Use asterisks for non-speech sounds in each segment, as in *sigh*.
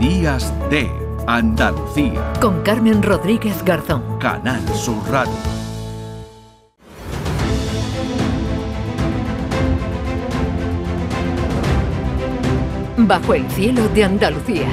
Días de Andalucía. Con Carmen Rodríguez Garzón. Canal Sur Radio. Bajo el cielo de Andalucía.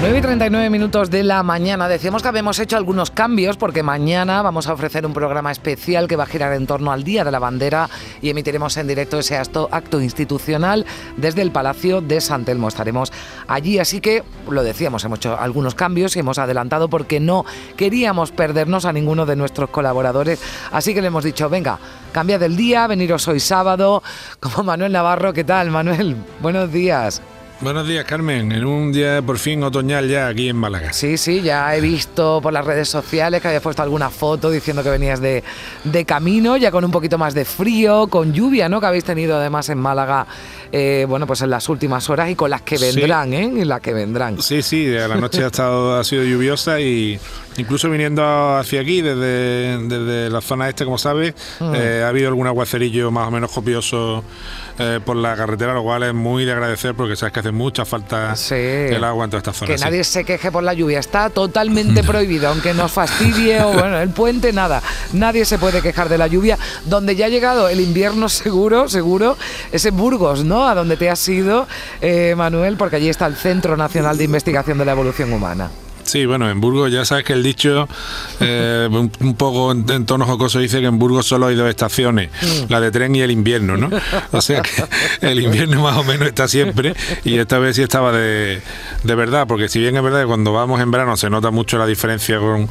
9 y 39 minutos de la mañana. Decíamos que habíamos hecho algunos cambios porque mañana vamos a ofrecer un programa especial que va a girar en torno al Día de la Bandera y emitiremos en directo ese acto, institucional desde el Palacio de San Telmo. Estaremos allí, así que lo decíamos, hemos hecho algunos cambios y hemos adelantado porque no queríamos perdernos a ninguno de nuestros colaboradores. Así que le hemos dicho, venga, cambia del día, veniros hoy sábado, como Manuel Navarro. ¿Qué tal, Manuel? Buenos días. Buenos días, Carmen. En un día por fin otoñal ya aquí en Málaga. Sí, sí, ya he visto por las redes sociales que habías puesto alguna foto diciendo que venías de, de camino, ya con un poquito más de frío, con lluvia, ¿no? Que habéis tenido además en Málaga, eh, bueno, pues en las últimas horas y con las que vendrán, ¿eh? En las que vendrán. Sí, sí, la noche ha, estado, ha sido lluviosa y incluso viniendo hacia aquí, desde, desde la zona este, como sabes, Mm. eh, ha habido algún aguacerillo más o menos copioso eh, por la carretera, lo cual es muy de agradecer porque sabes que hace mucha falta Sí. el agua en toda esta zona. Que sí. nadie se queje por la lluvia, está totalmente *laughs* prohibido, aunque nos fastidie o bueno, el puente, nada, nadie se puede quejar de la lluvia. Donde ya ha llegado el invierno *laughs* seguro, seguro, es en Burgos, ¿no? A donde te has ido, eh, Manuel, porque allí está el Centro Nacional de Investigación de la Evolución Humana. Sí, bueno, en Burgos ya sabes que el dicho, eh, un, un poco en, en tono jocoso, dice que en Burgos solo hay dos estaciones, Mm. la de tren y el invierno, ¿no? O sea que *laughs* el invierno más o menos está siempre y esta vez sí estaba de, de verdad, porque si bien es verdad que cuando vamos en verano se nota mucho la diferencia con,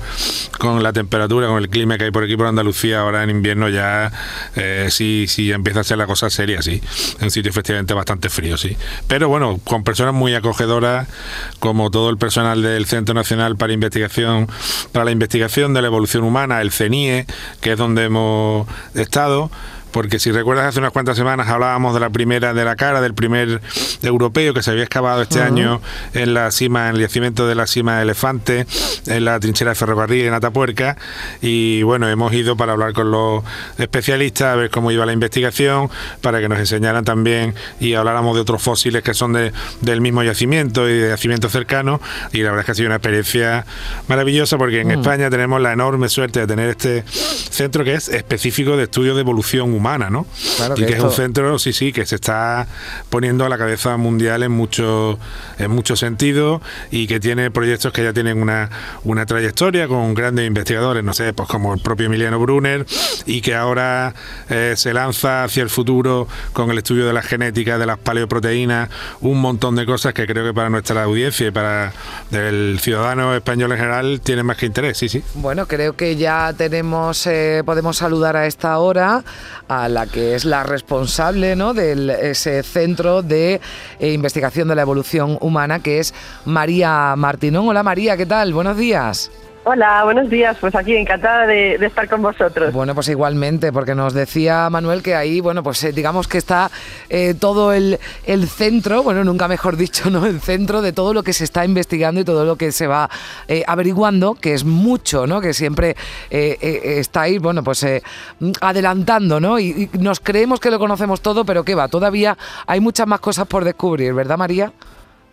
con la temperatura, con el clima que hay por aquí por Andalucía, ahora en invierno ya eh, sí, sí empieza a ser la cosa seria, sí, en sitios efectivamente bastante fríos, sí. Pero bueno, con personas muy acogedoras, como todo el personal del Centro Nacional para Investigación, para la Investigación de la Evolución Humana, el CENIE, que es donde hemos estado. Porque si recuerdas, hace unas cuantas semanas hablábamos de la primera de la cara, del primer europeo que se había excavado este año en la cima, en el yacimiento de la cima de Elefante, en la trinchera de ferrocarril en Atapuerca. Y bueno, hemos ido para hablar con los especialistas, a ver cómo iba la investigación, para que nos enseñaran también y habláramos de otros fósiles que son de- del mismo yacimiento y de yacimientos cercanos. Y la verdad es que ha sido una experiencia maravillosa porque en España tenemos la enorme suerte de tener este centro que es específico de estudios de evolución humana, ¿no? Claro y que que es un centro, sí, sí, que se está poniendo a la cabeza mundial en muchos en muchos sentidos y que tiene proyectos que ya tienen una, una trayectoria con grandes investigadores, no sé, pues como el propio Emiliano Brunner, y que ahora eh, se lanza hacia el futuro con el estudio de la genética, de las paleoproteínas, un montón de cosas que creo que para nuestra audiencia y para el ciudadano español en general tienen más que interés, sí, sí. Bueno, creo que ya tenemos, eh, podemos saludar a esta hora a la que es la responsable ¿no? de ese centro de eh, investigación de la evolución humana, que es María Martinón. Hola María, ¿qué tal? Buenos días. Hola, buenos días. Pues aquí encantada de, estar con vosotros. Bueno, pues igualmente, porque nos decía Manuel que ahí, bueno, pues eh, digamos que está eh, todo el, el centro, bueno, nunca mejor dicho, ¿no? El centro de todo lo que se está investigando y todo lo que se va eh, averiguando, que es mucho, ¿no? Que siempre estáis, bueno, pues adelantando, ¿no? Y, y nos creemos que lo conocemos todo, pero ¿qué va? Todavía hay muchas más cosas por descubrir, ¿verdad, María?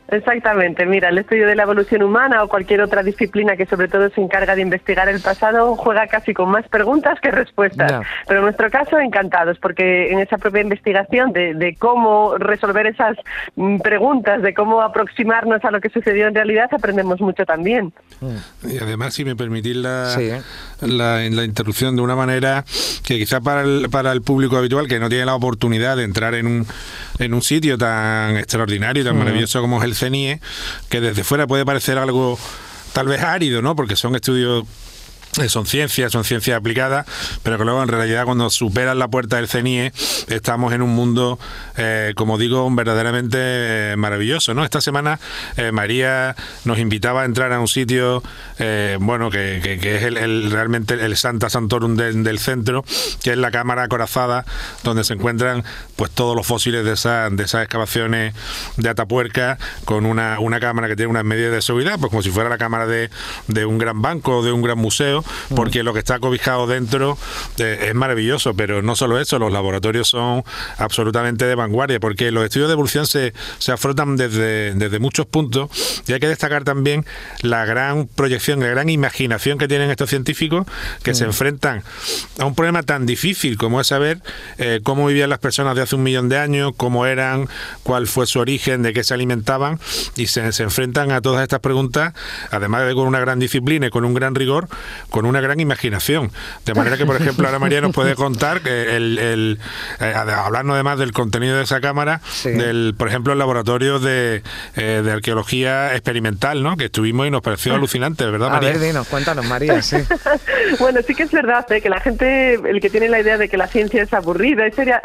Exactamente. Mira, el estudio de la evolución humana o cualquier otra disciplina que sobre todo se encarga de investigar el pasado juega casi con más preguntas que respuestas. Pero en nuestro caso, encantados, porque en esa propia investigación de, de cómo resolver esas mm, preguntas, de cómo aproximarnos a lo que sucedió en realidad, aprendemos mucho también. Y además, si me permitís la, Sí, ¿eh? la, la interrupción de una manera que quizá para el, para el público habitual que no tiene la oportunidad de entrar en un, en un sitio tan extraordinario y tan maravilloso como es el Que desde fuera puede parecer algo tal vez árido, ¿no? Porque son estudios son ciencias, son ciencias aplicadas, pero que luego en realidad cuando superan la puerta del CENIE estamos en un mundo, eh, como digo, verdaderamente eh, maravilloso. ¿no? Esta semana eh, María nos invitaba a entrar a un sitio, eh, bueno, que, que- es el, realmente el Santa Santorum del centro, que es la cámara acorazada, donde se encuentran pues todos los fósiles de, esa- de esas excavaciones de Atapuerca, con una, una cámara que tiene unas medidas de seguridad, pues como si fuera la cámara de, de un gran banco o de un gran museo, porque lo que está cobijado dentro eh, es maravilloso, pero no solo eso, los laboratorios son absolutamente de vanguardia, porque los estudios de evolución se, se afrontan desde, desde muchos puntos y hay que destacar también la gran proyección, la gran imaginación que tienen estos científicos que se mm. enfrentan a un problema tan difícil como es saber eh, cómo vivían las personas de hace un millón de años, cómo eran, cuál fue su origen, de qué se alimentaban y se, se enfrentan a todas estas preguntas, además de con una gran disciplina y con un gran rigor, con una gran imaginación. De manera que, por ejemplo, ahora María nos puede *laughs* contar que el, el eh, hablando además del contenido de esa cámara, del, por ejemplo, el laboratorio de, eh, de, arqueología experimental, ¿no? Que estuvimos y nos pareció *laughs* alucinante, ¿verdad, María? A ver, dinos, cuéntanos, María, sí. *laughs* bueno, sí que es verdad ¿eh? que la gente, el que tiene la idea de que la ciencia es aburrida, sería,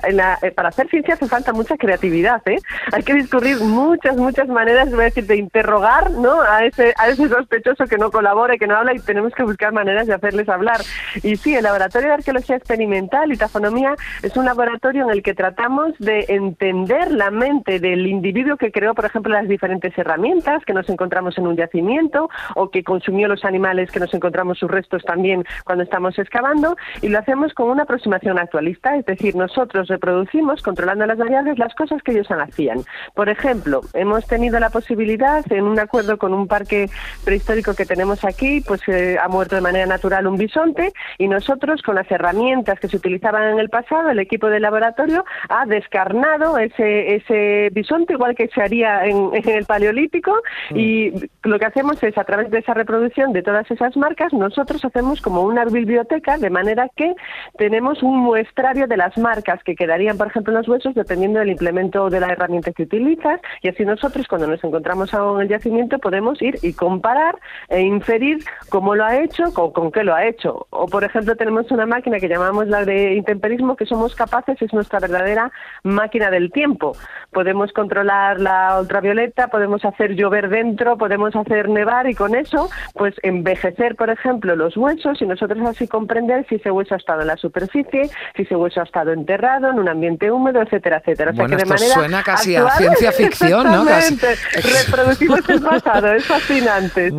para hacer ciencia hace falta mucha creatividad, ¿eh? Hay que discurrir muchas, muchas maneras, voy a decir, de interrogar, ¿no? A ese, a ese sospechoso que no colabora y que no habla y tenemos que buscar maneras de hacerles hablar. Y sí, el Laboratorio de Arqueología Experimental y Tafonomía es un laboratorio en el que tratamos de entender la mente del individuo que creó, por ejemplo, las diferentes herramientas que nos encontramos en un yacimiento o que consumió los animales que nos encontramos sus restos también cuando estamos excavando y lo hacemos con una aproximación actualista, es decir, nosotros reproducimos, controlando las variables, las cosas que ellos hacían. Por ejemplo, hemos tenido la posibilidad, en un acuerdo con un parque prehistórico que tenemos aquí, pues eh, ha muerto de manera natural un bisonte y nosotros con las herramientas que se utilizaban en el pasado, el equipo de laboratorio ha descarnado ese, ese bisonte igual que se haría en, *laughs* el paleolítico mm. y lo que hacemos es a través de esa reproducción de todas esas marcas, nosotros hacemos como una biblioteca de manera que tenemos un muestrario de las marcas que quedarían, por ejemplo, en los huesos dependiendo del implemento de la herramienta que utilizas y así nosotros cuando nos encontramos en el yacimiento podemos ir y comparar e inferir cómo lo ha hecho, con, con qué lo ha hecho. O por ejemplo tenemos una máquina que llamamos la de intemperismo que somos capaces, es nuestra verdadera máquina del tiempo. Podemos controlar la ultravioleta, podemos hacer llover dentro, podemos hacer nevar y con eso pues envejecer por ejemplo los huesos y nosotros así comprender si ese hueso ha estado en la superficie, si ese hueso ha estado enterrado en un ambiente húmedo, etcétera, etcétera. O sea que de manera suena casi a ciencia ficción, ¿no? Reproducimos el pasado, es fascinante.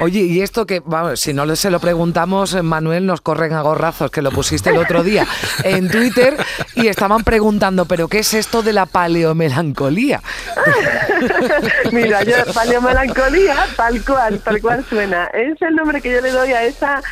Oye, y esto que, vamos, si no se lo preguntamos, Manuel, nos corren a gorrazos, que lo pusiste el otro día en Twitter y estaban preguntando, ¿pero qué es esto de la paleomelancolía? *laughs* *laughs* Mira, yo, paleomelancolía, tal cual, tal cual suena. Es el nombre que yo le doy a esa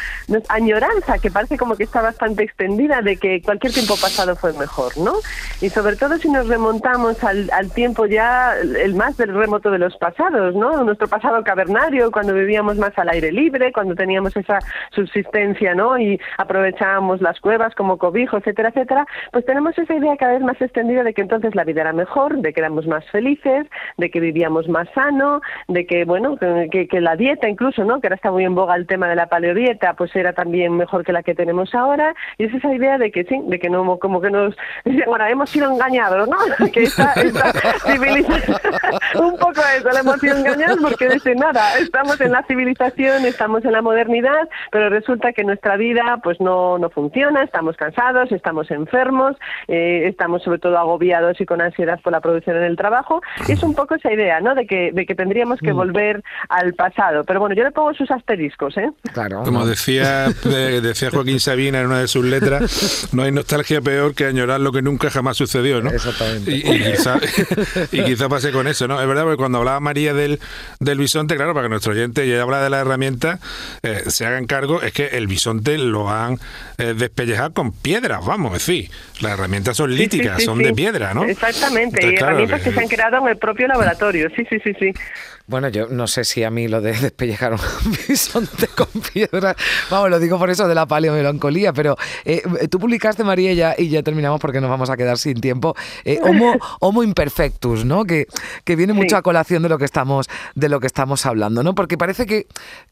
añoranza que parece como que está bastante extendida de que cualquier tiempo pasado fue mejor, ¿no? Y sobre todo si nos remontamos al, al tiempo ya, el más del remoto de los pasados, ¿no? Nuestro pasado cavernario, cuando vivíamos más al aire libre, cuando teníamos esa subsistencia, ¿no? Y aprovechábamos las cuevas como cobijo, etcétera, etcétera, pues tenemos esa idea cada vez más extendida de que entonces la vida era mejor, de que éramos más felices, de que vivíamos más sano, de que, bueno, que, la dieta incluso, ¿no? Que ahora está muy en boga el tema de la paleodieta, pues era también mejor que la que tenemos ahora, y es esa idea de que sí, de que no, como que nos, *laughs* bueno, hemos sido engañados, ¿no? *laughs* Que esta, esta civilización, *laughs* un poco eso, la hemos sido engañados porque dice nada, estamos en la civilización, estamos en la modernidad, pero resulta que nuestra vida pues no, no funciona, estamos cansados, estamos enfermos, eh, estamos sobre todo agobiados y con ansiedad por la producción en el trabajo, y es un poco esa idea, ¿no? De que, de que tendríamos que mm. volver al pasado, pero bueno, yo le pongo sus asteriscos, ¿eh? Claro. Como decía, decía Joaquín Sabina en una de sus letras, no hay nostalgia peor que añorar lo que nunca jamás sucedió, ¿no? Exactamente. Y, quizá, *laughs* y quizá pase con eso, ¿no? Es verdad, porque cuando hablaba María del, del bisonte, claro, para que nuestro oyente ya habla de la herramienta, eh, se hagan cargo, es que el bisonte lo han eh, despellejado con piedras, vamos, es decir, las herramientas son líticas, son de piedra, ¿no? Exactamente, y herramientas que se han creado en el propio laboratorio, sí, sí, sí, sí. Bueno, yo no sé si a mí lo de *laughs* despellejar un *laughs* bisonte con piedra, vamos, lo digo por eso de la paleomelancolía, pero eh, tú publicaste, María, y ya terminamos porque nos vamos a quedar sin tiempo, eh, homo, *laughs* homo, imperfectus, ¿no? Que, que viene mucho a colación de lo que estamos de lo que estamos hablando, ¿no? Porque parece que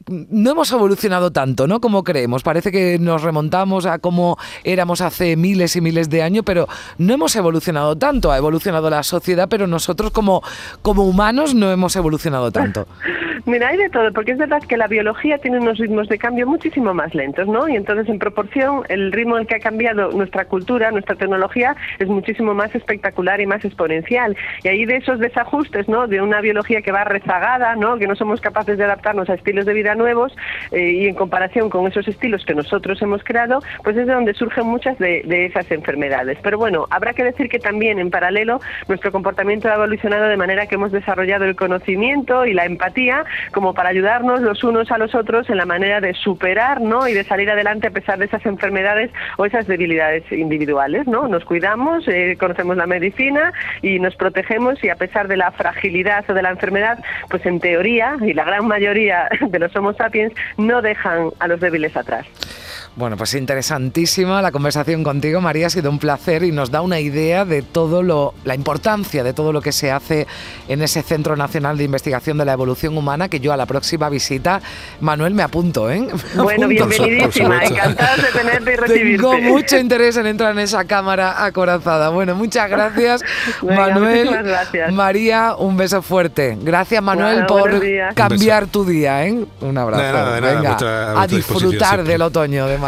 no hemos evolucionado tanto, ¿no? Como creemos, parece que nos remontamos a cómo éramos hace miles y miles de años, pero no hemos evolucionado tanto, ha evolucionado la sociedad, pero nosotros como, como humanos no hemos evolucionado tanto. *laughs* Mira, hay de todo, porque es verdad que la biología tiene unos ritmos de cambio muchísimo más lentos, ¿no? Y entonces, en proporción, el ritmo en que ha cambiado nuestra cultura, nuestra tecnología, es muchísimo más espectacular y más exponencial. Y ahí de esos desajustes, ¿no? De una biología que va rezagada, ¿no? Que no somos capaces de adaptarnos a estilos de vida nuevos eh, y en comparación con esos estilos que nosotros hemos creado, pues es de donde surgen muchas de esas enfermedades. Pero bueno, habrá que decir que también en paralelo nuestro comportamiento ha evolucionado de manera que hemos desarrollado el conocimiento y la empatía como para ayudarnos los unos a los otros en la manera de superar ¿no? y de salir adelante a pesar de esas enfermedades o esas debilidades individuales. ¿no? Nos cuidamos, eh, conocemos la medicina y nos protegemos y a pesar de la fragilidad o de la enfermedad, pues en teoría, y la gran mayoría *laughs* de los Homo sapiens, no dejan a los débiles atrás. Bueno, pues interesantísima la conversación contigo, María, ha sido un placer y nos da una idea de todo lo, la importancia de todo lo que se hace en ese Centro Nacional de Investigación de la Evolución Humana, que yo a la próxima visita, Manuel, me apunto, ¿eh? *laughs* Me Bueno, apunto. bienvenidísima, encantada de tenerte y recibirte. Tengo mucho interés en entrar en esa cámara acorazada. Bueno, muchas gracias, *laughs* Venga, Manuel. gracias. María, un beso fuerte. Gracias, Manuel, por cambiar tu día, ¿eh? Un abrazo. De nada, de nada, Venga, a disfrutar del otoño de